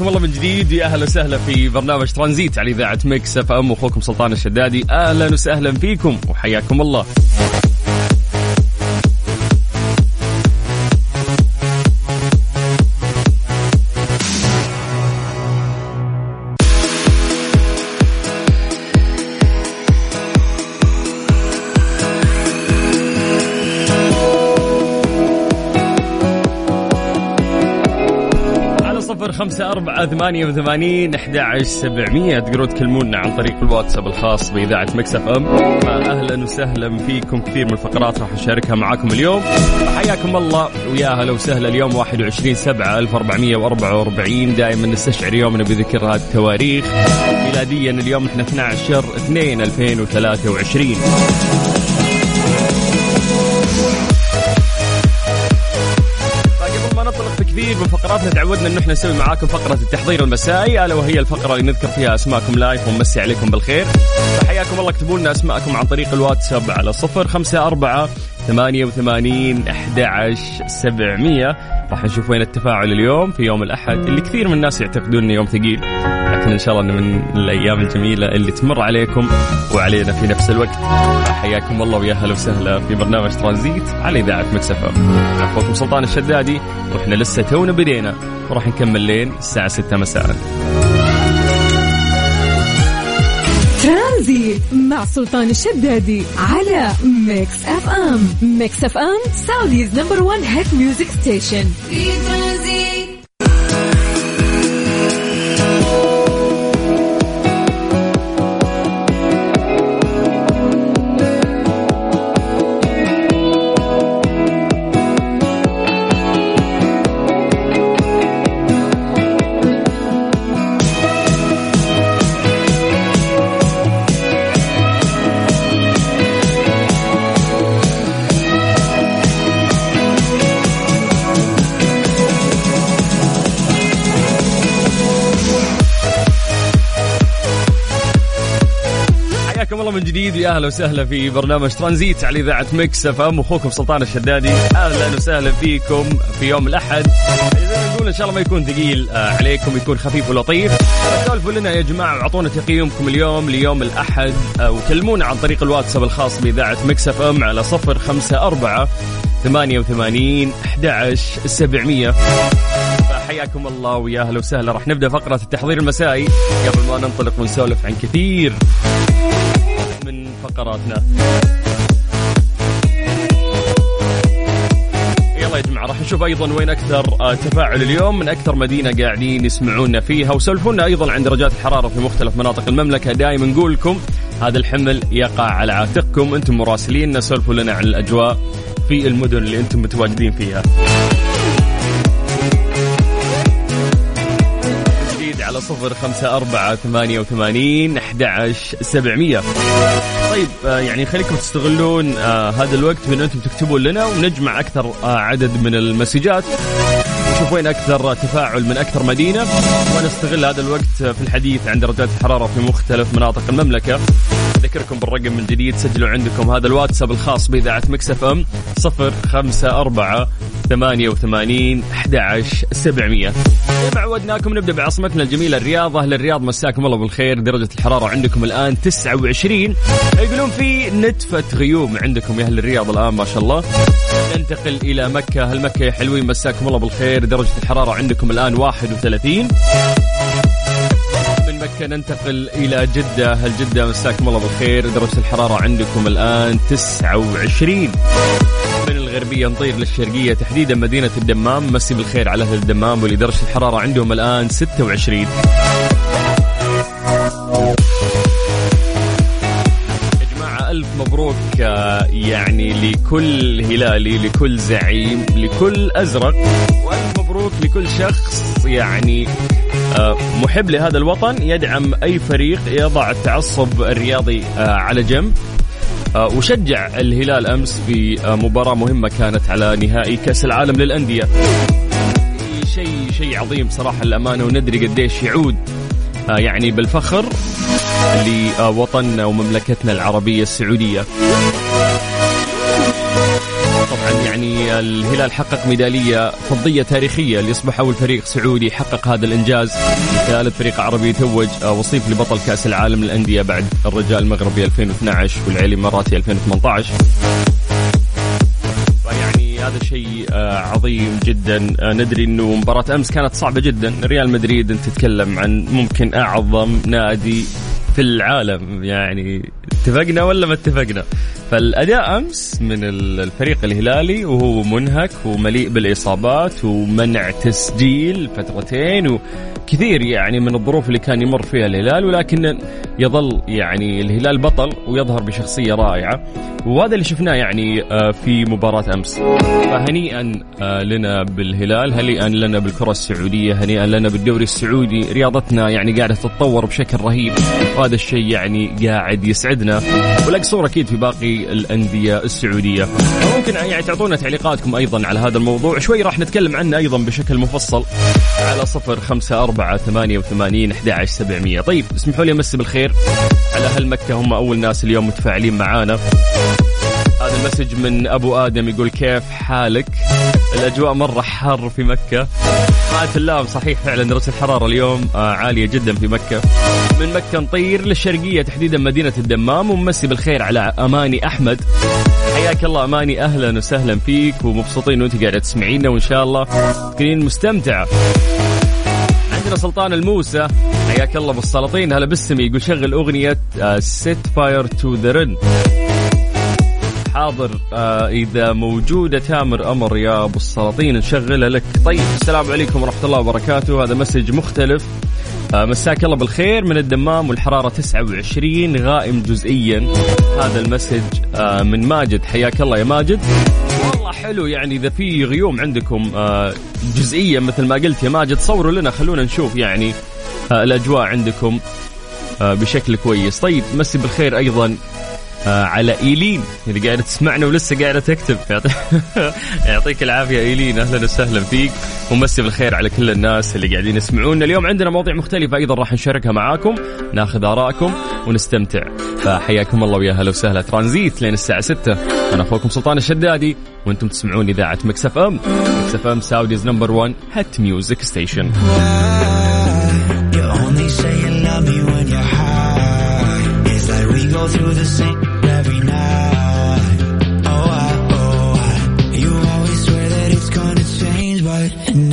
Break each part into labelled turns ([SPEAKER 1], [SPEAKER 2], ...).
[SPEAKER 1] وحياكم الله من جديد. يا أهلا وسهلا في برنامج ترانزيت على إذاعة مكس أف أم أخوكم سلطان الشدادي. أهلا وسهلا فيكم وحياكم الله. أربعة ثمانية وثمانين أحد سبعمية. تقدرون تكلمونا عن طريق الواتساب الخاص بإذاعة مكسف أم. أهلا وسهلا فيكم كثير من الفقرات راح نشاركها معاكم اليوم. حياكم الله ويا هلا وسهلا. اليوم 21 7 1444 دائما نستشعر يومنا بذكر هذه التواريخ. ميلاديا اليوم إحنا 12 2 2023 ما نطلق في كثير من فقراتنا تعودنا انه إحنا نسوي معاكم فقرة التحضير المسائي ألا وهي الفقرة اللي نذكر فيها أسماءكم لايف ونمسي عليكم بالخير. فحياكم الله اكتبوا لنا أسماءكم عن طريق الواتساب على صفر خمسة أربعة ثمانية وثمانين أحد عشر سبعمية. راح نشوف وين التفاعل اليوم في يوم الأحد اللي كثير من الناس يعتقدون إنه يوم ثقيل. إن شاء الله انه من الأيام الجميلة اللي تمر عليكم وعلينا في نفس الوقت. حياكم الله ويا أهلا وسهلا في برنامج ترانزيت على إذاعة مكسفه أخوكم سلطان الشدادي وإحنا لسه تونا بدينا. وراح نكمل لين الساعة 6 مساء.
[SPEAKER 2] ترانزيت مع سلطان الشدادي على Mix FM. Mix FM Saudi's number 1 hit music station.
[SPEAKER 3] في ترانزيت.
[SPEAKER 1] يا أهلا وسهلا في برنامج ترانزيت على إذاعة Mix FM. أخوكم سلطان الشدادي. أهلا وسهلا فيكم في يوم الأحد. زي ما نقول إن شاء الله ما يكون ثقيل آه، عليكم يكون خفيف ولطيف. سولفوا لنا يا جماعة واعطونا تقييمكم اليوم ليوم الأحد. آه، وكلمونا عن طريق الواتساب الخاص بإذاعة Mix FM على صفر خمسة أربعة ثمانية وثمانين أحد عشر سبعمية. حياكم الله ويا أهلا وسهلا. راح نبدأ فقرة التحضير المسائي. قبل ما ننطلق ونسولف عن كثير فقراتنا. يلا يا جماعة راح نشوف أيضا وين أكثر آه، تفاعل اليوم. من أكثر مدينة قاعدين يسمعونا فيها. وسولفونا أيضا عن درجات الحرارة في مختلف مناطق المملكة. دائما نقول لكم هذا الحمل يقع على عاتقكم. أنتم مراسلين سولفوا لنا عن الأجواء في المدن اللي أنتم متواجدين فيها. جديد على صفر خمسة أربعة ثمانية وثمانين أحد عشر سبعمية. طيب آه، يعني خليكم تستغلون آه، هذا الوقت بأن أنتم تكتبون لنا ونجمع أكثر آه، عدد من المسجات نشوف وين أكثر تفاعل من أكثر مدينة ونستغل هذا الوقت في الحديث عن درجات الحرارة في مختلف مناطق المملكة. أذكركم بالرقم من جديد سجلوا عندكم هذا الواتساب الخاص بإذاعة مكسف أم صفر خمسة أربعة ثمانية وثمانين أحد عشر سبعمية. زي ما عودناكم نبدأ بعاصمتنا الجميلة الرياض أهل الرياض مساكم الله بالخير. درجة الحرارة عندكم الآن 29 يقولون في نتفة غيوم عندكم يا أهل الرياض الآن ما شاء الله. ننتقل إلى مكة. هل مكة يا حلوين مساكم الله بالخير. درجة الحرارة عندكم الآن 31 من مكة ننتقل إلى جدة. هل جدة مساكم الله بالخير. درجة الحرارة عندكم الآن 29 من الغربية نطير للشرقية. تحديدا مدينة الدمام. مسي بالخير على أهل الدمام واللي درجة الحرارة عندهم الآن 26 يا جماعة ألف مبروك آه، يعني لكل هلالي لكل زعيم لكل أزرق. وألف مبروك لكل شخص يعني آه، محب لهذا الوطن. يدعم أي فريق يضع التعصب الرياضي آه، على جنب. وشجع الهلال أمس في آه، مباراة مهمة كانت على نهائي كأس العالم للأندية. شيء شيء عظيم صراحة للامانه وندري قديش يعود آه، يعني بالفخر لوطننا ومملكتنا العربية السعودية. يعني الهلال حقق ميدالية فضية تاريخية ليصبح أول فريق سعودي يحقق هذا الإنجاز. ثالث فريق عربي يتوج آه، وصيف لبطل كأس العالم للأندية بعد الرجاء المغربي 2012 والعين الإماراتي 2018 يعني هذا شيء آه، عظيم جدا. آه، ندري إنه مباراة أمس كانت صعبة جدا. ريال مدريد أنت تتكلم عن ممكن أعظم نادي في العالم. يعني اتفقنا ولا ما اتفقنا؟ فالأداء أمس من الفريق الهلالي وهو منهك ومليء بالإصابات ومنع تسجيل فترتين وكثير يعني من الظروف اللي كان يمر فيها الهلال ولكن يظل يعني الهلال بطل ويظهر بشخصية رائعة. وهذا اللي شفناه يعني آه، في مباراة أمس. فهنيئا آه، لنا بالهلال هنيئا لنا بالكرة السعودية هنيئا لنا بالدوري السعودي. رياضتنا يعني قاعدة تتطور بشكل رهيب. وهذا الشيء يعني قاعد يسعدنا. والاقصور أكيد في باقي الأندية السعودية. ممكن يعني تعطونا تعليقاتكم أيضا على هذا الموضوع. شوي راح نتكلم عنه أيضا بشكل مفصل. على صفر خمسة أربعة ثمانية وثمانين أحد سبعمية. طيب اسمحوا لي أمسي بالخير. على أهل مكة هم أول ناس اليوم متفاعلين معانا. هذا المسج من أبو آدم يقول كيف حالك؟ الأجواء مرة حر في مكة. مع الله صحيح فعلا درجة الحرارة اليوم آه، عالية جدا في مكة. من مكة نطير للشرقية تحديدا مدينة الدمام ومسي بالخير على أماني أحمد. حياك الله أماني أهلا وسهلا فيك ومبسوطين وأنت قاعدة تسمعينا وإن شاء الله تكونين مستمتعة. عندنا سلطان الموسى حياك الله بالسلاطين هلا بالسمي يقول شغل أغنية Set Fire to the Rain حاضر. آه إذا موجودة تامر أمر يا أبو السلاطين نشغلها لك. طيب السلام عليكم ورحمة الله وبركاته. هذا message مختلف. آه مساك الله بالخير. من الدمام والحرارة 29 غائم جزئيا. هذا ال message آه من ماجد. حياك الله يا ماجد. والله حلو يعني إذا في غيوم عندكم آه جزئيا مثل ما قلت يا ماجد صوروا لنا خلونا نشوف يعني آه الأجواء عندكم آه بشكل كويس. طيب مسي بالخير أيضا. آه على إيلين. اللي قاعدة تسمعنا ولسه قاعدة تكتب. يعطيك العافية إيلين. أهلا وسهلا فيك. ومسي بالخير على كل الناس اللي قاعدين يسمعونا. اليوم عندنا مواضيع مختلفة أيضا راح نشاركها معاكم. ناخذ آرائكم ونستمتع. فحياكم الله ويا هلا وسهلا. ترانزيت لين الساعة 6 أنا أخوكم سلطان الشدادي. وأنتم تسمعون إذاعة Mix FM. Mix FM Saudi's number 1 hit music station through the same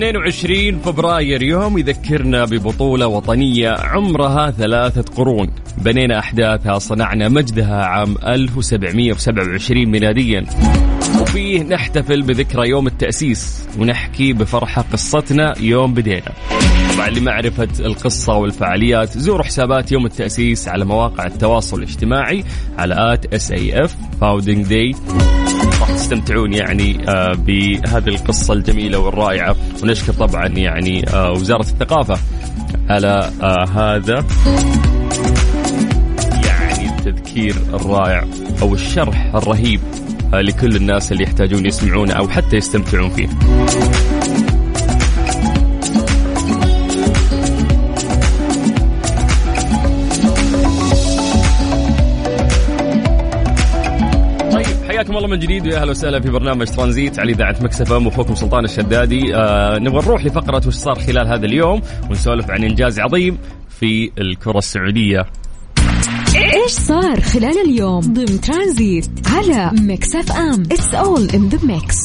[SPEAKER 1] 22 فبراير يوم يذكرنا ببطولة وطنية عمرها ثلاثة قرون. بنينا أحداثها صنعنا مجدها عام 1727 ميلاديا. وفيه نحتفل بذكرى يوم التأسيس ونحكي بفرحة قصتنا يوم بدينا. طبعا لمعرفة القصة والفعاليات زوروا حسابات يوم التأسيس على مواقع التواصل الاجتماعي على at SA Founding Day راح تستمتعون يعني آه بهذه القصة الجميلة والرائعة. ونشكر طبعا يعني آه وزارة الثقافة على آه هذا يعني التذكير الرائع أو الشرح الرهيب لكل الناس اللي يحتاجون يسمعونه أو حتى يستمتعون فيه. حياكم الله من جديد ويا أهلا وسهلا في برنامج ترانزيت على إذاعة Mix FM أخوكم سلطان الشدادي. آه نبغى نروح لفقرة وش صار خلال هذا اليوم ونسولف عن إنجاز عظيم في الكرة السعودية.
[SPEAKER 2] إيش صار خلال اليوم ضمن ترانزيت على Mix FM؟ It's all in the mix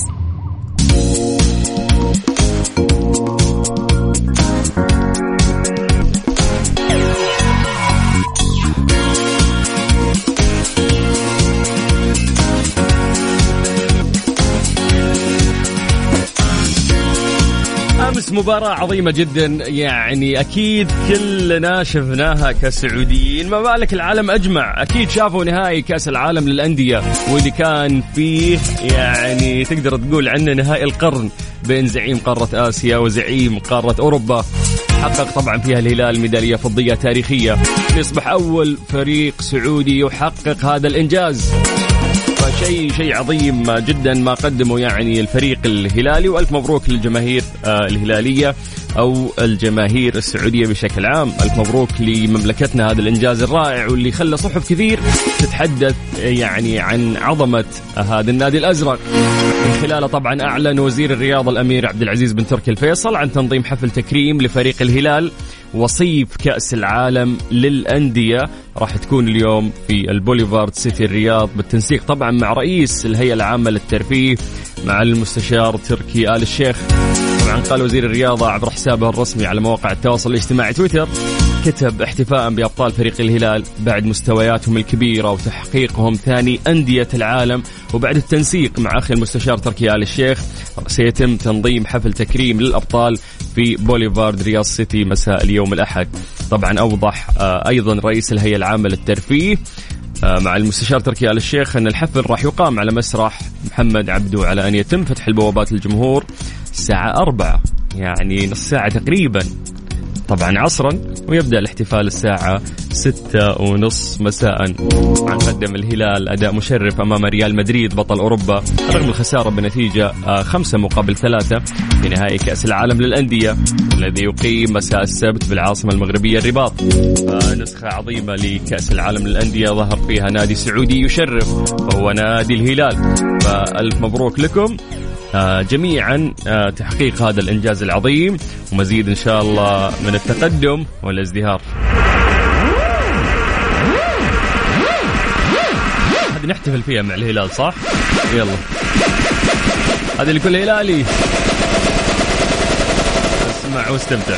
[SPEAKER 1] مباراة عظيمة جدا يعني أكيد كلنا شفناها كسعوديين. ما بالك العالم أجمع أكيد شافوا نهائي كأس العالم للأندية واللي كان فيه يعني تقدر تقول عنه نهائي القرن بين زعيم قارة آسيا وزعيم قارة أوروبا. حقق طبعا فيها الهلال ميدالية فضية تاريخية. يصبح أول فريق سعودي يحقق هذا الإنجاز. فشيء شيء عظيم جدا ما قدمه يعني الفريق الهلالي وألف مبروك للجماهير آه، الهلالية. أو الجماهير السعودية بشكل عام، ألف مبروك لمملكتنا. هذا الإنجاز الرائع واللي خلى صحف كثير تتحدث يعني عن عظمة هذا النادي الأزرق. من خلاله طبعا أعلن وزير الرياضة الأمير عبد العزيز بن تركي الفيصل عن تنظيم حفل تكريم لفريق الهلال وصيف كأس العالم للأندية. راح تكون اليوم في البوليفارد سيتي الرياض بالتنسيق طبعا مع رئيس الهيئة العامة للترفيه مع المستشار تركي آل الشيخ. طبعا قال وزير الرياضة عبر حسابه الرسمي على مواقع التواصل الاجتماعي تويتر كتب احتفاء بأبطال فريق الهلال بعد مستوياتهم الكبيرة وتحقيقهم ثاني أندية العالم وبعد التنسيق مع أخي المستشار تركي آل الشيخ سيتم تنظيم حفل تكريم للأبطال في بوليفارد رياض سيتي مساء اليوم الأحد. طبعا أوضح آه، أيضا رئيس الهيئة العامة للترفيه آه، مع المستشار تركي آل الشيخ أن الحفل راح يقام على مسرح محمد عبدو على أن يتم فتح البوابات للجمهور. الساعة أربعة. يعني نص ساعة تقريبا. طبعا عصرا ويبدأ الاحتفال الساعة ستة ونص مساء. طبعا قدم الهلال أداء مشرف أمام ريال مدريد بطل أوروبا. رغم الخسارة بنتيجة آه، خمسة مقابل ثلاثة في نهائي كأس العالم للأندية الذي يقيم مساء السبت بالعاصمة المغربية الرباط. آه، نسخة عظيمة لكأس العالم للأندية ظهر فيها نادي سعودي يشرف وهو نادي الهلال. فألف مبروك لكم. جميعا آه، تحقيق هذا الإنجاز العظيم ومزيد إن شاء الله من التقدم والازدهار. هذه نحتفل فيها مع الهلال صح؟ يلا. هذه لكل هلالي. اسمع واستمتع.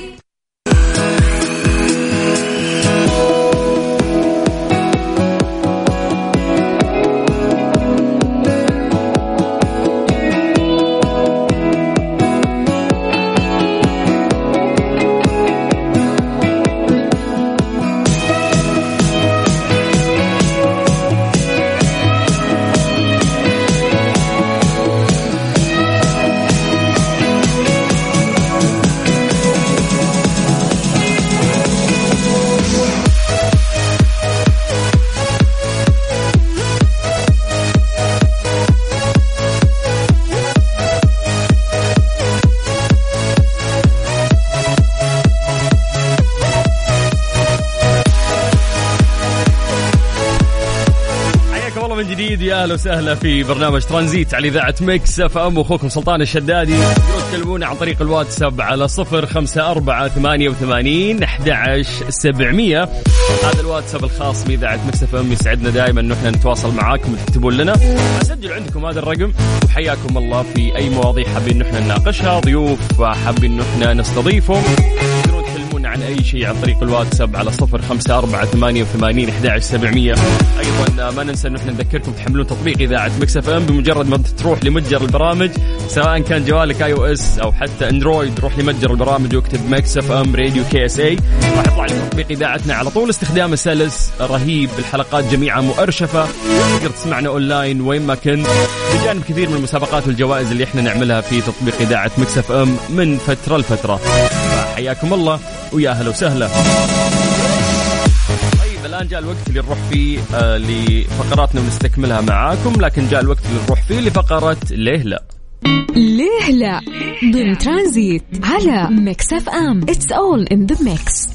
[SPEAKER 1] أهلا وسهلا في برنامج ترانزيت على إذاعة Mix FM. أخوكم سلطان الشدادي. تكلمونا عن طريق الواتساب على صفر خمسة أربعة ثمانية وثمانين أحد سبعمية. هذا الواتساب الخاص بإذاعة Mix FM. يسعدنا دائما أنه إحنا نتواصل معاكم وتكتبون لنا. سجل عندكم هذا الرقم وحياكم الله في أي مواضيع حابين أنه إحنا نناقشها ضيوف حابين أنه إحنا نستضيفهم. عن أي شيء عن طريق الواتساب على صفر خمسة أربعة ثمانية وثمانين أحد سبعمية أيضا ما ننسى أنه إحنا نذكركم تحملون تطبيق إذاعة Mix FM بمجرد ما تروح لمتجر البرامج سواء كان جوالك iOS أو حتى Android روح لمتجر البرامج واكتب Mix FM Radio KSA. راح يطلع لك تطبيق إذاعتنا على طول. استخدامه سلس رهيب الحلقات جميعها مؤرشفة. تقدر تسمعنا أونلاين وين ما كنت. بجانب كثير من المسابقات والجوائز اللي إحنا نعملها في تطبيق إذاعة Mix FM من فترة لفترة. حياكم الله ويا أهلا وسهلا. طيب الآن جاء الوقت اللي نروح فيه آه لفقراتنا ونستكملها معاكم لكن جاء الوقت اللي نروح فيه لفقرة ليه لا؟
[SPEAKER 2] ليه لا؟ ضمن ترانزيت على Mix FM. It's all in the
[SPEAKER 1] mix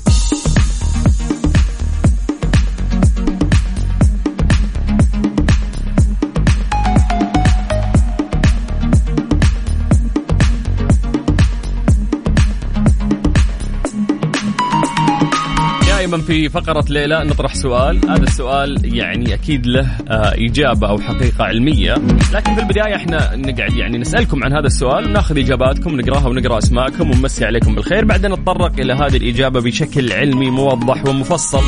[SPEAKER 1] في فقرة ليلى نطرح سؤال. هذا السؤال يعني أكيد له آه، إجابة أو حقيقة علمية. لكن في البداية إحنا نقعد يعني نسألكم عن هذا السؤال وناخذ إجاباتكم ونقراها ونقرأ أسماءكم ونمسي عليكم بالخير. بعدين نتطرق إلى هذه الإجابة بشكل علمي موضح ومفصل.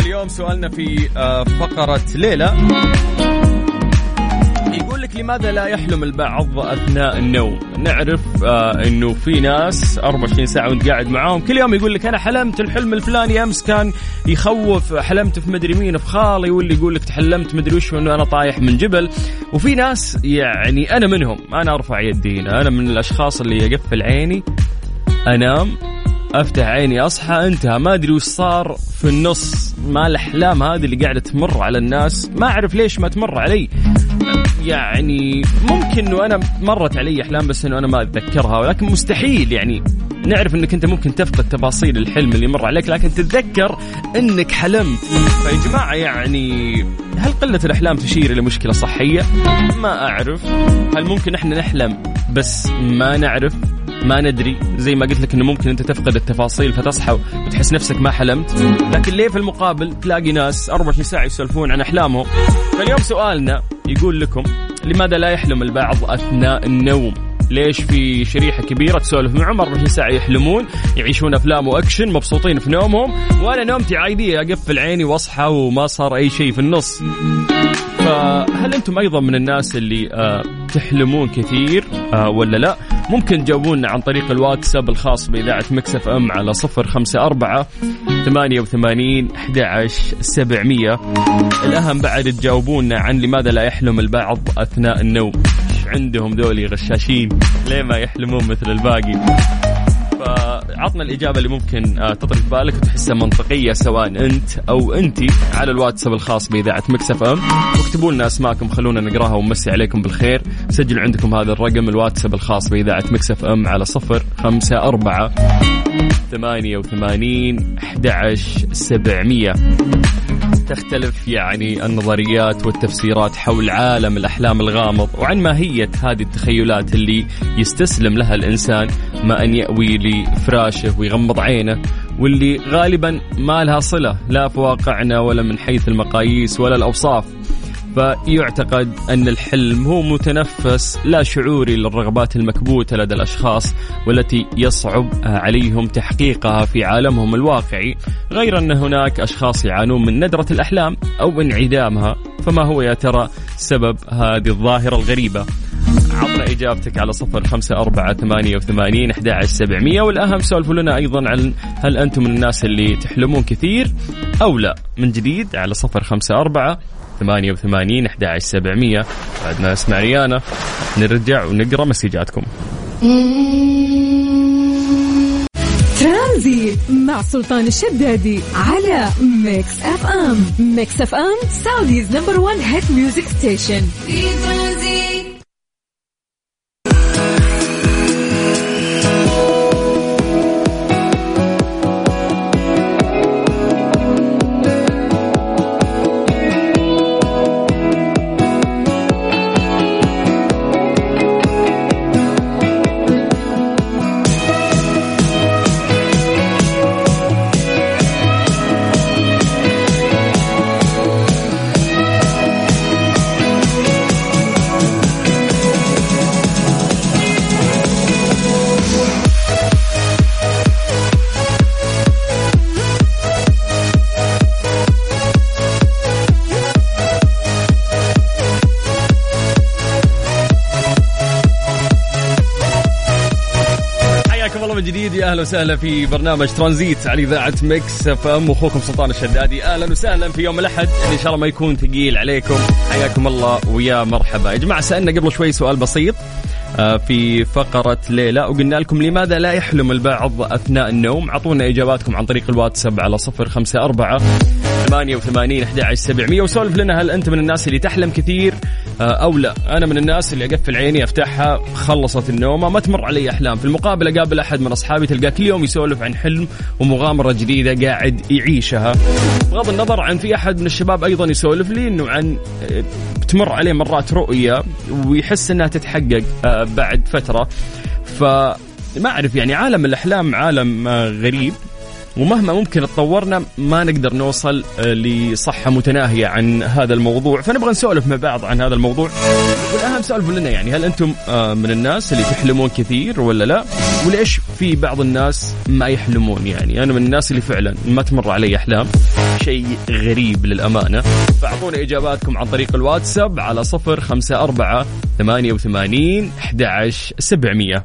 [SPEAKER 1] اليوم سؤالنا في آه، فقرة ليلى. لماذا لا يحلم البعض أثناء النوم؟ نعرف آه إنه في ناس 24 ساعة وأنت قاعد معاهم كل يوم يقول لك أنا حلمت الحلم الفلاني أمس كان يخوف حلمت في مدري مين في خالي واللي يقول لك تحلمت مدري وش انه أنا طايح من جبل. وفي ناس يعني أنا منهم أنا أرفع يدي أنا من الأشخاص اللي يقفل عيني أنام أفتح عيني أصحى أنتهى ما أدري وش صار في النص ما الأحلام هذه اللي قاعدة تمر على الناس. ما أعرف ليش ما تمر علي. يعني ممكن إنه أنا مرت علي أحلام بس إنه أنا ما أتذكرها ولكن مستحيل يعني. نعرف إنك أنت ممكن تفقد تفاصيل الحلم اللي مر عليك لكن تتذكر إنك حلمت. فيا جماعة يعني هل قلة الأحلام تشير إلى مشكلة صحية؟ ما أعرف. هل ممكن إحنا نحلم بس ما نعرف؟ ما ندري. زي ما قلت لك إنه ممكن أنت تفقد التفاصيل فتصحى وتحس نفسك ما حلمت. لكن ليه في المقابل تلاقي ناس 24 ساعه يسولفون عن أحلامهم؟ فاليوم سؤالنا يقول لكم لماذا لا يحلم البعض أثناء النوم؟ ليش في شريحة كبيرة تسولف معهم 24 ساعه يحلمون يعيشون أفلام وأكشن مبسوطين في نومهم وأنا نومتي عادية اقفل عيني وأصحى وما صار أي شيء في النص. فهل أنتم أيضا من الناس اللي آه تحلمون كثير آه ولا لا؟ ممكن تجاوبونا عن طريق الواتساب الخاص بإذاعة مكسف أم على صفر خمسة أربعة ثمانية وثمانين أحد سبعمية. الأهم بعد تجاوبونا عن لماذا لا يحلم البعض أثناء النوم. عندهم ذولي غشاشين ليه ما يحلمون مثل الباقي. فعطنا الإجابة اللي ممكن آه، تطري في بالك وتحسها منطقية سواء أنت أو أنت على الواتساب الخاص بإذاعة Mix FM. واكتبوا لنا أسماءكم خلونا نقراها ونمسي عليكم بالخير. سجلوا عندكم هذا الرقم الواتساب الخاص بإذاعة Mix FM على صفر خمسة أربعة ثمانية وثمانين أحد سبعمية. تختلف يعني النظريات والتفسيرات حول عالم الأحلام الغامض وعن ماهية هذه التخيلات اللي يستسلم لها الإنسان ما أن يأوي لفراشه ويغمض عينه واللي غالبا ما لها صلة لا في واقعنا ولا من حيث المقاييس ولا الأوصاف. فيعتقد أن الحلم هو متنفس لا شعوري للرغبات المكبوتة لدى الأشخاص والتي يصعب عليهم تحقيقها في عالمهم الواقعي. غير أن هناك أشخاص يعانون من ندرة الأحلام أو انعدامها فما هو يا ترى سبب هذه الظاهرة الغريبة؟ عطنا إجابتك على صفر خمسة أربعة ثمانية وثمانين أحد سبعمية. والأهم سولفوا لنا أيضا عن هل أنتم من الناس اللي تحلمون كثير أو لا. من جديد على صفر خمسة أربعة ثمانية وثمانين أحد سبعمية. بعدنا اسمع ريانا نرجع ونقرأ مسجاتكم.
[SPEAKER 2] ترانزيت مع سلطان الشدادي على Mix FM. Mix FM Saudi's number 1 hit music station.
[SPEAKER 3] في ترانزيت
[SPEAKER 1] أهلا وسهلا في برنامج ترانزيت على إذاعة Mix FM. أخوكم سلطان الشدادي. أهلا وسهلا في يوم الأحد. إن شاء الله ما يكون ثقيل عليكم. حياكم الله ويا مرحبا. يا جماعة سألنا قبل شوي سؤال بسيط آه، في فقرة ليه لا وقلنا لكم لماذا لا يحلم البعض أثناء النوم؟ عطونا إجاباتكم عن طريق الواتساب على صفر خمسة أربعة ثمانية وثمانين أحد سبعمية وسولف لنا هل أنت من الناس اللي تحلم كثير؟ آه، أو لا. أنا من الناس اللي أقفل عيني أفتحها خلصت النومة ما تمر علي أحلام. في المقابل أقابل أحد من أصحابي تلقاه كل يوم يسولف عن حلم ومغامرة جديدة قاعد يعيشها. بغض النظر عن في أحد من الشباب أيضا يسولف لي أنه عن آه، بتمر عليه مرات رؤية ويحس أنها تتحقق آه، بعد فترة. فما أعرف يعني عالم الأحلام عالم غريب. ومهما ممكن تطورنا ما نقدر نوصل آه، لصحة متناهية عن هذا الموضوع. فنبغى نسولف مع بعض عن هذا الموضوع. والأهم سولفوا لنا يعني هل أنتم آه، من الناس اللي تحلمون كثير ولا لا؟ وليش في بعض الناس ما يحلمون يعني؟ أنا من الناس اللي فعلا ما تمر علي أحلام. شيء غريب للأمانة. فأعطونا إجاباتكم عن طريق الواتساب على صفر خمسة أربعة ثمانية وثمانين أحد سبعمية.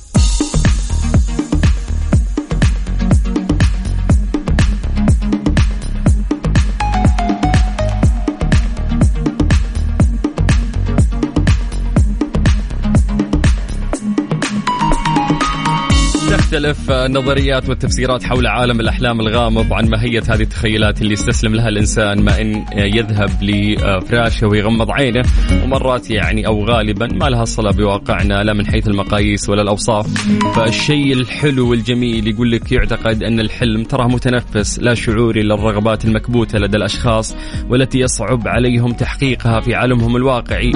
[SPEAKER 1] تختلف النظريات والتفسيرات حول عالم الأحلام الغامض عن ماهية هذه التخيلات اللي يستسلم لها الإنسان ما إن يذهب لفراشه ويغمض عينه ومرات يعني أو غالبا ما لها صلة بواقعنا لا من حيث المقاييس ولا الأوصاف. فالشيء الحلو والجميل يقول لك يعتقد أن الحلم تراه متنفس لا شعوري للرغبات المكبوتة لدى الأشخاص والتي يصعب عليهم تحقيقها في عالمهم الواقعي.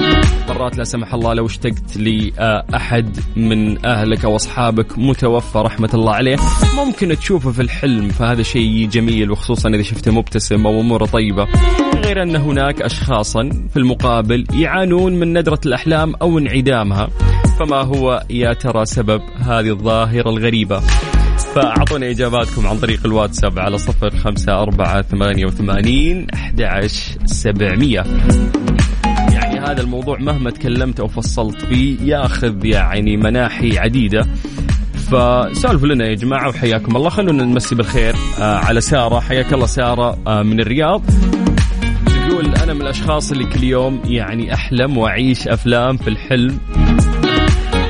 [SPEAKER 1] مرات لا سمح الله لو اشتقت لأحد من أهلك أو أصحابك متوفى رحمة الله عليه. ممكن تشوفه في الحلم فهذا شيء جميل وخصوصا إذا شفته مبتسم أو أموره طيبة. غير أن هناك أشخاصا في المقابل يعانون من ندرة الأحلام أو انعدامها. فما هو يا ترى سبب هذه الظاهرة الغريبة؟ فأعطونا إجاباتكم عن طريق الواتساب على صفر خمسة أربعة ثمانية وثمانين أحد سبعمية. يعني هذا الموضوع مهما تكلمت أو فصلت فيه ياخذ يعني مناحي عديدة. فسولفوا لنا يا جماعة وحياكم الله. خلونا نمسي بالخير آه على سارة. حياك الله سارة آه من الرياض. تقول أنا من الأشخاص اللي كل يوم يعني أحلم وأعيش أفلام في الحلم.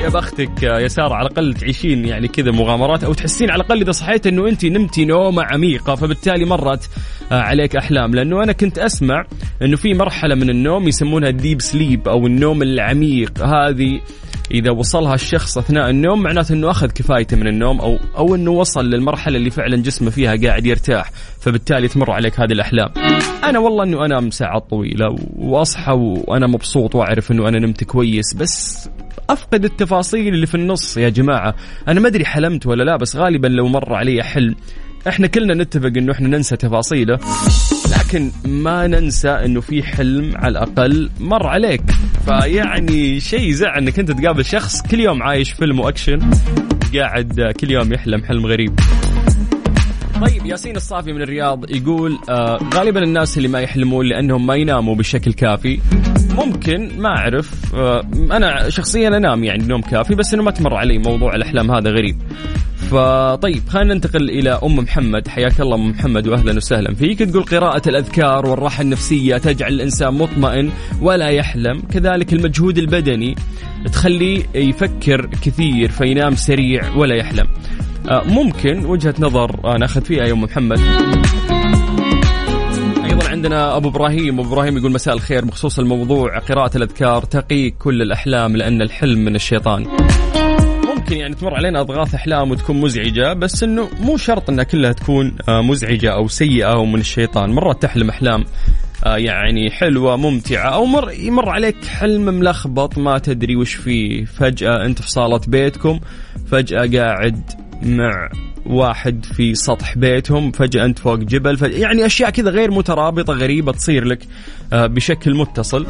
[SPEAKER 1] يا بختك يا سارة على الأقل تعيشين يعني كذا مغامرات أو تحسين على الأقل إذا صحيت إنه أنت نمتي نومة عميقة فبالتالي مرت آه، عليك أحلام. لأنه أنا كنت أسمع إنه في مرحلة من النوم يسمونها الديب سليب أو النوم العميق. هذه إذا وصلها الشخص أثناء النوم معناته إنه أخذ كفايته من النوم أو أو إنه وصل للمرحلة اللي فعلا جسمه فيها قاعد يرتاح فبالتالي تمر عليك هذه الأحلام. أنا والله إنه أنام ساعات طويلة وأصحى وأنا مبسوط وأعرف إنه أنا نمت كويس بس أفقد التفاصيل اللي في النص يا جماعة. أنا ما أدري حلمت ولا لا بس غالبا لو مر علي حلم إحنا كلنا نتفق إنه إحنا ننسى تفاصيله لكن ما ننسى إنه في حلم على الأقل مر عليك. فيعني شيء زعل انك انت تقابل شخص كل يوم عايش فيلم واكشن قاعد كل يوم يحلم حلم غريب. طيب ياسين الصافي من الرياض يقول آه غالبا الناس اللي ما يحلمون لأنهم ما يناموا بشكل كافي. ممكن ما أعرف آه أنا شخصيا أنام يعني نوم كافي بس إنه ما تمر علي موضوع الأحلام هذا غريب. فطيب خلينا ننتقل إلى أم محمد. حياك الله أم محمد واهلا وسهلا فيك. تقول قراءة الأذكار والراحة النفسية تجعل الإنسان مطمئن ولا يحلم كذلك المجهود البدني تخليه يفكر كثير فينام سريع ولا يحلم. آه، ممكن وجهة نظر ناخذ فيها يا أم محمد. عندنا أبو إبراهيم. أبو إبراهيم يقول مساء الخير بخصوص الموضوع قراءة الأذكار تقي كل الأحلام لأن الحلم من الشيطان. ممكن يعني تمر علينا أضغاث أحلام وتكون مزعجة بس إنه مو شرط إنها كلها تكون آه، مزعجة أو سيئة أو من الشيطان. مرات تحلم أحلام يعني حلوة ممتعة أو مر يمر عليك حلم ملخبط ما تدري وش فيه. فجأة أنت في صالة بيتكم فجأة قاعد مع واحد في سطح بيتهم فجأة أنت فوق جبل فجأة يعني أشياء كذا غير مترابطة غريبة تصير لك آه، بشكل متصل.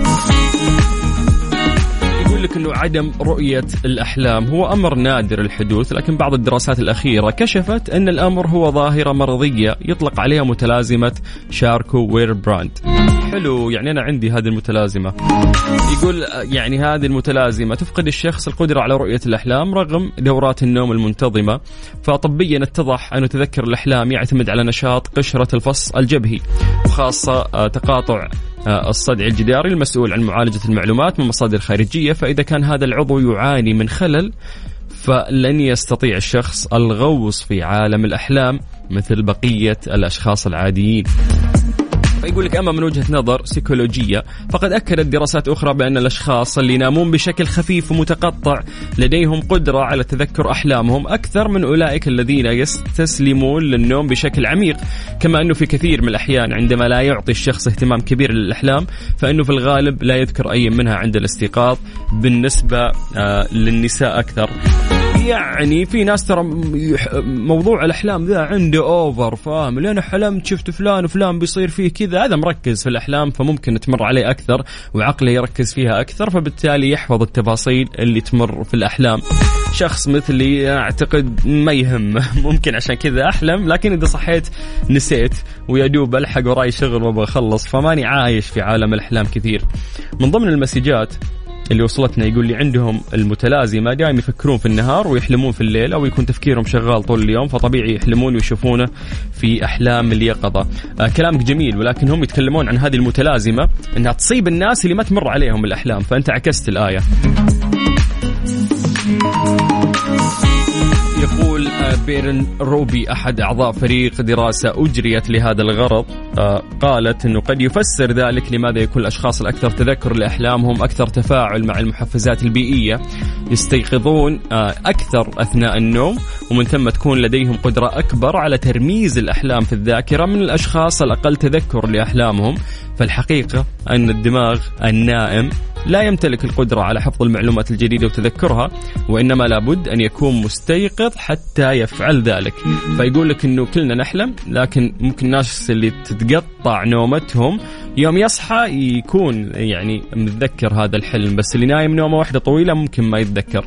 [SPEAKER 1] يقول لك إنه عدم رؤية الأحلام هو أمر نادر الحدوث لكن بعض الدراسات الأخيرة كشفت إن الأمر هو ظاهرة مرضية يطلق عليها متلازمة شاركو ويلبراند حلو يعني أنا عندي هذه المتلازمة. يقول يعني هذه المتلازمة تفقد الشخص القدرة على رؤية الأحلام رغم دورات النوم المنتظمة. فطبيا اتضح أن تذكر الأحلام يعتمد على نشاط قشرة الفص الجبهي وخاصة آه، تقاطع آه، الصدع الجداري المسؤول عن معالجة المعلومات من مصادر خارجية فإذا كان هذا العضو يعاني من خلل فلن يستطيع الشخص الغوص في عالم الأحلام مثل بقية الأشخاص العاديين. فيقول لك أما من وجهة نظر سيكولوجيه فقد أكدت دراسات أخرى بأن الأشخاص اللي ينامون بشكل خفيف ومتقطع لديهم قدرة على تذكر أحلامهم أكثر من أولئك الذين يستسلمون للنوم بشكل عميق. كما أنه في كثير من الأحيان عندما لا يعطي الشخص اهتمام كبير للأحلام فإنه في الغالب لا يذكر أي منها عند الاستيقاظ بالنسبة آه، للنساء أكثر. يعني في ناس ترى موضوع الأحلام ذا عنده over فاهم؟ لين حلمت شفت فلان وفلان بيصير فيه كذا هذا مركز في الأحلام فممكن تمر عليه أكثر وعقله يركز فيها أكثر فبالتالي يحفظ التفاصيل اللي تمر في الأحلام. شخص مثلي أعتقد ما يهم ممكن عشان كذا أحلم لكن إذا صحيت نسيت ويا دوب ألحق وراي شغل وأبغى أخلص فماني عايش في عالم الأحلام كثير. من ضمن المسجات اللي وصلتنا يقول لي عندهم المتلازمة دائما يفكرون في النهار ويحلمون في الليل أو يكون تفكيرهم شغال طول اليوم فطبيعي يحلمون ويشوفونه في أحلام اليقظة. آه كلامك جميل ولكن هم يتكلمون عن هذه المتلازمة إنها تصيب الناس اللي ما تمر عليهم الأحلام فأنت عكست الآية. يقول آه، بيرن روبي أحد أعضاء فريق دراسة أجريت لهذا الغرض قالت إنه قد يفسر ذلك لماذا يكون الأشخاص الأكثر تذكر لأحلامهم أكثر تفاعل مع المحفزات البيئية يستيقظون آه، أكثر أثناء النوم ومن ثم تكون لديهم قدرة أكبر على ترميز الأحلام في الذاكرة من الأشخاص الأقل تذكر لأحلامهم. فالحقيقة أن الدماغ النائم لا يمتلك القدرة على حفظ المعلومات الجديدة وتذكرها وإنما لابد أن يكون مستيقظ حتى يفعل ذلك. فيقول لك أنه كلنا نحلم لكن ممكن الناس اللي تتقطع نومتهم. يوم يصحى يكون يعني متذكر هذا الحلم بس اللي نايم نومة واحدة طويلة ممكن ما يتذكر.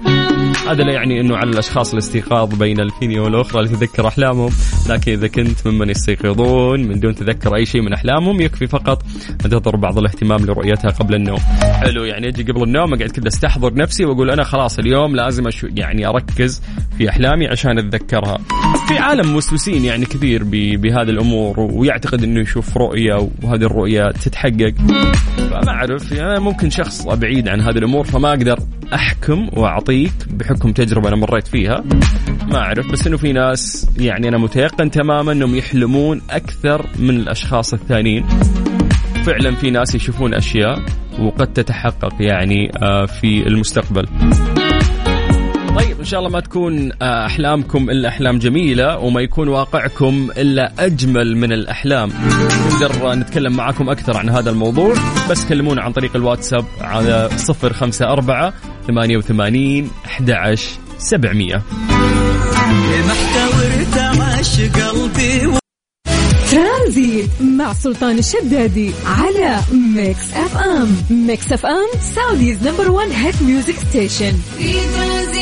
[SPEAKER 1] هذا لا يعني أنه على الأشخاص الاستيقاظ بين الفينيا والأخرى لتذكر أحلامهم لكن إذا كنت ممن يستيقظون من دون تذكر أي شيء من أحلامهم يكفي فقط أن تظهر بعض الاهتمام لرؤيتها قبل النوم حلو يعني أجي قبل النوم أقعد كذا أستحضر نفسي وأقول أنا خلاص اليوم لازم أشو يعني أركز في أحلامي عشان أتذكرها. في عالم موسوسين يعني كثير بهذه الأمور ويعتقد إنه يشوف رؤية وهذه الرؤية تتحقق. فما أعرف يعني ممكن شخص بعيد عن هذه الأمور فما أقدر أحكم وأعطيك بحكم تجربة أنا مريت فيها. ما أعرف بس إنه في ناس يعني أنا متيقن تماما إنهم يحلمون أكثر من الأشخاص الثانيين. فعلا في ناس يشوفون أشياء وقد تتحقق يعني آه، في المستقبل طيب إن شاء الله ما تكون آه، أحلامكم إلا أحلام جميلة وما يكون واقعكم إلا أجمل من الأحلام. نقدر نتكلم معاكم أكثر عن هذا الموضوع بس كلمونا عن طريق الواتساب على 054 88 11 700 محتوى
[SPEAKER 2] عاش قلبي ترانزيت مع سلطان الشدادي على Mix FM. Mix FM Saudi's number 1 hit music station في ترانزيت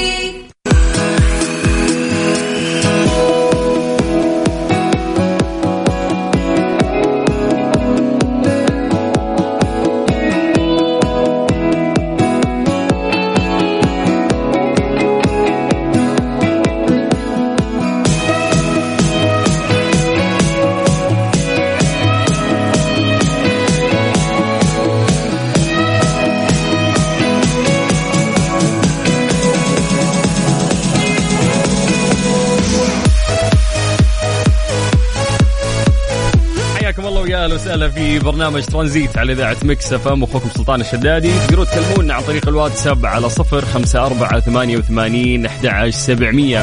[SPEAKER 1] وسهلا في برنامج ترانزيت على إذاعة Mix FM أخوكم سلطان الشدادي. تقدرون تكلمونا عن طريق الواتساب على صفر خمسة أربعة ثمانية وثمانين أحد سبعمية.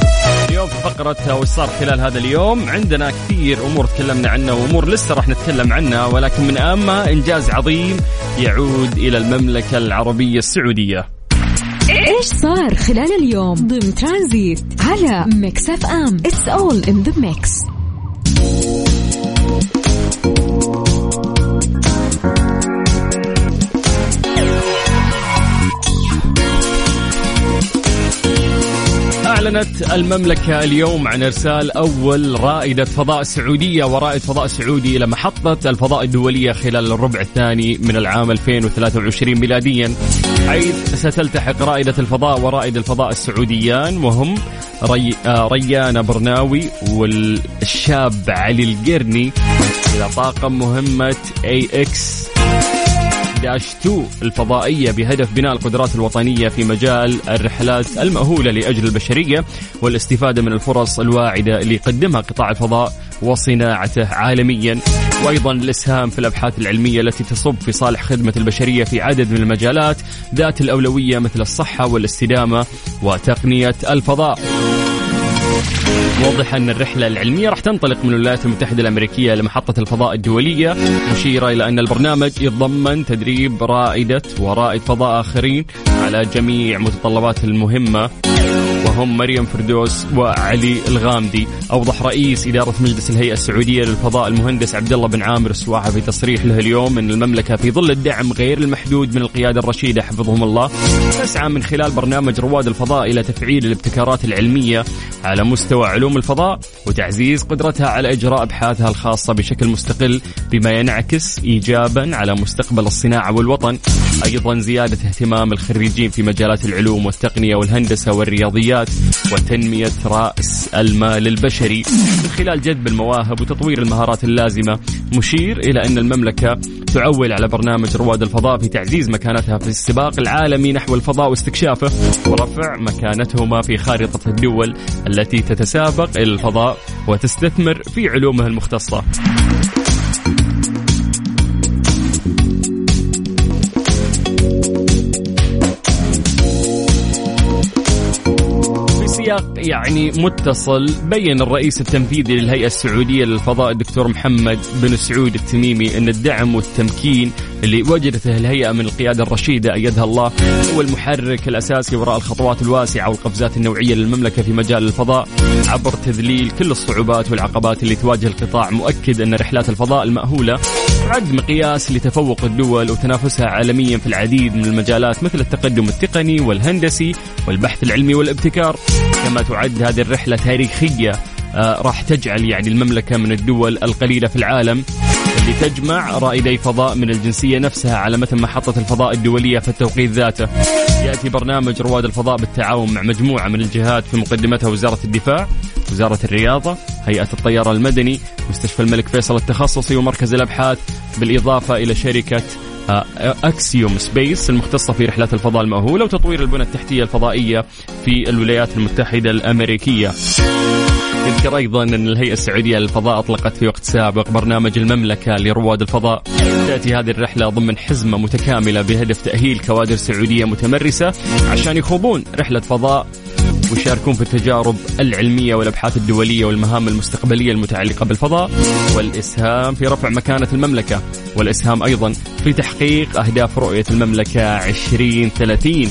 [SPEAKER 1] اليوم في فقرة وش صار خلال هذا اليوم؟ عندنا كثير أمور تكلمنا عنها وأمور لسه راح نتكلم عنها ولكن من أهمها إنجاز عظيم يعود إلى المملكة العربية السعودية.
[SPEAKER 2] إيش صار خلال اليوم ضمن ترانزيت على Mix FM؟ it's all in the mix
[SPEAKER 1] أعلنت المملكة اليوم عن إرسال أول رائدة فضاء سعودية ورائد فضاء سعودي إلى محطة الفضاء الدولية خلال الربع الثاني من العام 2023 ميلاديا. حيث ستلتحق رائدة الفضاء ورائد الفضاء السعوديان وهم ري... آه، ريانة برناوي والشاب علي القرني. إلى طاقم مهمة AX 2 الفضائية بهدف بناء القدرات الوطنية في مجال الرحلات المأهولة لأجل البشرية والاستفادة من الفرص الواعدة اللي يقدمها قطاع الفضاء وصناعته عالميا. وأيضا الإسهام في الأبحاث العلمية التي تصب في صالح خدمة البشرية في عدد من المجالات ذات الأولوية مثل الصحة والاستدامة وتقنية الفضاء. واضح أن الرحلة العلمية راح تنطلق من الولايات المتحدة الأمريكية لمحطة الفضاء الدولية مشيرة إلى أن البرنامج يتضمن تدريب رائدة ورائد فضاء آخرين على جميع متطلبات المهمة. وهم مريم فردوس وعلي الغامدي. أوضح رئيس إدارة مجلس الهيئة السعودية للفضاء المهندس عبد الله بن عامر السواحه في تصريح له اليوم أن المملكة في ظل الدعم غير المحدود من القيادة الرشيدة حفظهم الله تسعى من خلال برنامج رواد الفضاء إلى تفعيل الابتكارات العلمية على مستوى علوم الفضاء وتعزيز قدرتها على إجراء أبحاثها الخاصة بشكل مستقل بما ينعكس ايجابا على مستقبل الصناعة والوطن. أيضا زيادة اهتمام الخريجين في مجالات العلوم والتقنية والهندسة والرياضيات وتنمية رأس المال البشري. من خلال جذب المواهب وتطوير المهارات اللازمة مشير إلى أن المملكة تعول على برنامج رواد الفضاء في تعزيز مكانتها في السباق العالمي نحو الفضاء واستكشافه ورفع مكانتهما في خارطة الدول التي تتسابق إلى الفضاء وتستثمر في علومها المختصة. سياق يعني متصل. بين الرئيس التنفيذي للهيئة السعودية للفضاء الدكتور محمد بن سعود التميمي أن الدعم والتمكين اللي وجدته الهيئة من القيادة الرشيدة أيدها الله هو المحرك الأساسي وراء الخطوات الواسعة والقفزات النوعية للمملكة في مجال الفضاء. عبر تذليل كل الصعوبات والعقبات اللي تواجه القطاع مؤكد أن رحلات الفضاء المأهولة تعد مقياس لتفوق الدول وتنافسها عالميا في العديد من المجالات مثل التقدم التقني والهندسي والبحث العلمي والابتكار. كما تعد هذه الرحلة تاريخية آه راح تجعل يعني المملكة من الدول القليلة في العالم اللي تجمع رائدي فضاء من الجنسية نفسها على متن محطة الفضاء الدولية في التوقيت ذاته. يأتي برنامج رواد الفضاء بالتعاون مع مجموعة من الجهات في مقدمتها وزارة الدفاع. وزارة الرياضة هيئة الطيار المدني مستشفى الملك فيصل التخصصي ومركز الأبحاث بالإضافة إلى شركة أكسيوم سبيس المختصة في رحلات الفضاء المأهولة وتطوير البنى التحتية الفضائية في الولايات المتحدة الأمريكية. يذكر أيضا أن الهيئة السعودية للفضاء أطلقت في وقت سابق برنامج المملكة لرواد الفضاء. تأتي هذه الرحلة ضمن حزمة متكاملة بهدف تأهيل كوادر سعودية متمرسة عشان يخوضون رحلة فضاء ويشاركون في التجارب العلمية والأبحاث الدولية والمهام المستقبلية المتعلقة بالفضاء والإسهام في رفع مكانة المملكة والإسهام أيضا في تحقيق أهداف رؤية المملكة 2030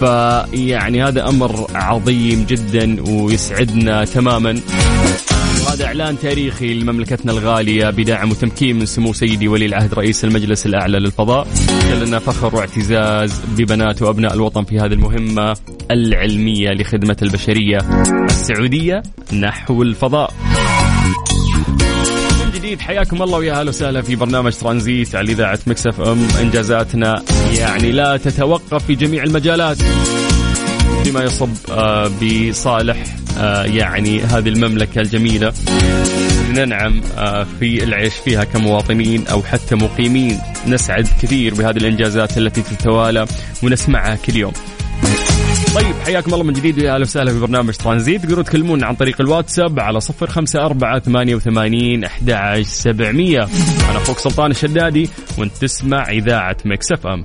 [SPEAKER 1] فيعني هذا أمر عظيم جدا ويسعدنا تماما. وهذا إعلان تاريخي لمملكتنا الغالية بدعم وتمكين من سمو سيدي ولي العهد رئيس المجلس الأعلى للفضاء. لنا فخر واعتزاز ببنات وأبناء الوطن في هذه المهمة العلمية لخدمة البشرية السعودية نحو الفضاء. جديد حياكم الله ويا أهلا وسهلا في برنامج ترانزيت على إذاعة مكسف إم. إنجازاتنا يعني لا تتوقف في جميع المجالات. بما يصب آه، بصالح يعني هذه المملكة الجميلة. ننعم آه، في العيش فيها كمواطنين أو حتى مقيمين. نسعد كثير بهذه الإنجازات التي تتوالى ونسمعها كل يوم. طيب حياكم الله من جديد ويا أهلا وسهلا في برنامج ترانزيت. تقدروا تكلمونا عن طريق الواتساب على صفر خمسة أربعة ثمانية وثمانين أحد سبعمية. أنا أخوك سلطان الشدادي وأنت تسمع إذاعة Mix FM.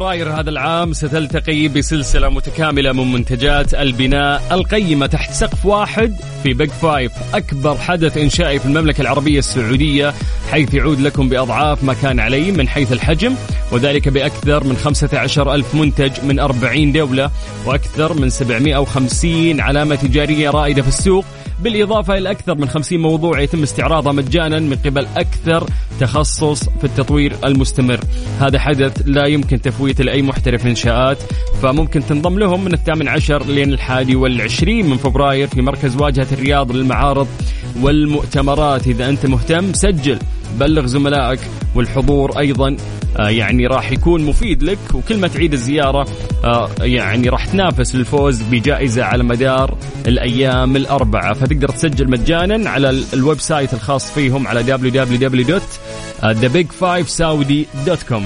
[SPEAKER 1] فبراير هذا العام ستلتقي بسلسلة متكاملة من منتجات البناء القيمة تحت سقف واحد في بيج فايف أكبر حدث إنشائي في المملكة العربية السعودية حيث يعود لكم بأضعاف ما كان عليه من حيث الحجم وذلك بأكثر من 15 ألف منتج من 40 دولة وأكثر من 750 علامة تجارية رائدة في السوق. بالإضافة إلى أكثر من 50 موضوع يتم استعراضها مجانا من قبل أكثر تخصص في التطوير المستمر. هذا حدث لا يمكن تفويته لأي محترف إنشاءات فممكن تنضم لهم من الثامن عشر لين الحادي والعشرين من فبراير في مركز واجهة الرياض للمعارض والمؤتمرات. إذا أنت مهتم سجل بلغ زملائك والحضور أيضا آه، يعني راح يكون مفيد لك. وكل ما تعيد الزيارة آه، يعني راح تنافس للفوز بجائزة على مدار الأيام الأربعة. فتقدر تسجل مجانا على ال website الخاص فيهم على www.thebig5saudi.com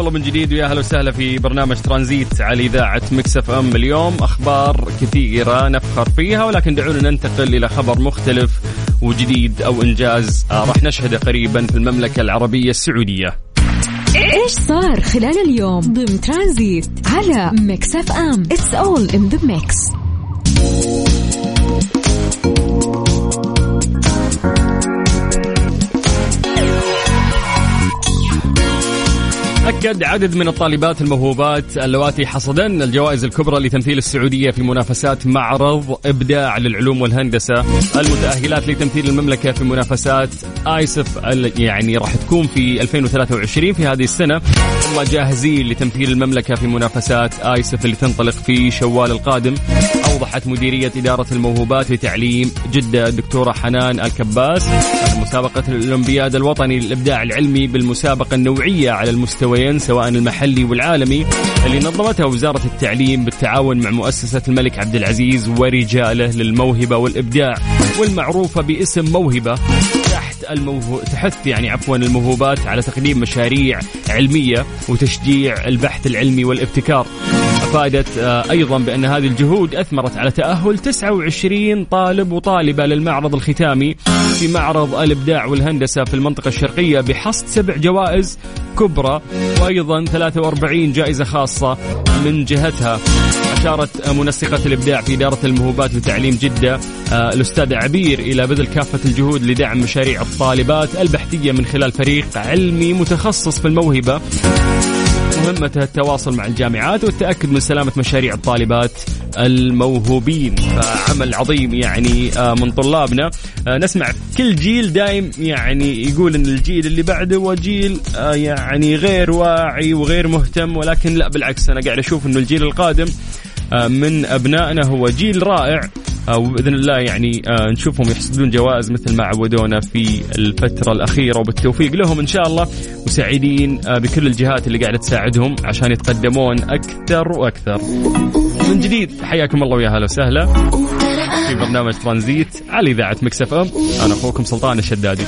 [SPEAKER 1] الله من جديد ويا أهلا وسهلا في برنامج ترانزيت على إذاعة Mix FM. اليوم أخبار كثيرة نفخر فيها ولكن دعونا ننتقل إلى خبر مختلف وجديد أو إنجاز راح نشهده قريبا في المملكة العربية السعودية.
[SPEAKER 2] إيش صار خلال اليوم ضمن ترانزيت على Mix FM؟ it's all in the mix
[SPEAKER 1] أكد عدد من الطالبات الموهوبات اللواتي حصدن الجوائز الكبرى لتمثيل السعودية في منافسات معرض إبداع للعلوم والهندسة المتأهلات لتمثيل المملكة في منافسات آيسف يعني راح تكون في 2023 في هذه السنة هم جاهزين لتمثيل المملكة في منافسات آيسف اللي تنطلق في شوال القادم. أوضحت مديرية إدارة الموهوبات لتعليم جدة الدكتورة حنان الكباس. مسابقة الأولمبياد الوطني للإبداع العلمي بالمسابقة النوعية على المستويين سواء المحلي والعالمي اللي نظمتها وزارة التعليم بالتعاون مع مؤسسة الملك عبد العزيز ورجاله للموهبة والإبداع والمعروفة باسم موهبة تحت الموهو... تحث يعني عفوا الموهوبات على تقديم مشاريع علمية وتشجيع البحث العلمي والابتكار. أفادت آه، أيضا بأن هذه الجهود أثمرت على تأهل 29 طالب وطالبة للمعرض الختامي في معرض الإبداع والهندسة في المنطقة الشرقية بحصد سبع جوائز كبرى وأيضا 43 جائزة خاصة من جهتها. أشارت منسقة الإبداع في إدارة الموهوبات وتعليم جدة آه، الأستاذ عبير إلى بذل كافة الجهود لدعم مشاريع الطالبات البحثية من خلال فريق علمي متخصص في الموهبة. مهمته التواصل مع الجامعات والتأكد من سلامة مشاريع الطالبات الموهوبين. فعمل عظيم يعني آه، من طلابنا. آه، نسمع كل جيل دايم يعني يقول إن الجيل اللي بعده جيل آه، يعني غير واعي وغير مهتم ولكن لا بالعكس أنا قاعد أشوف إنه الجيل القادم من أبنائنا هو جيل رائع. وبإذن الله يعني نشوفهم يحصدون جوائز مثل ما عودونا في الفترة الأخيرة وبالتوفيق لهم إن شاء الله وسعيدين بكل الجهات اللي قاعدة تساعدهم عشان يتقدمون أكثر وأكثر. من جديد حياكم الله ويا هلا وسهلا. في برنامج ترانزيت على إذاعة مكسف أم. أنا أخوكم سلطان الشدادي.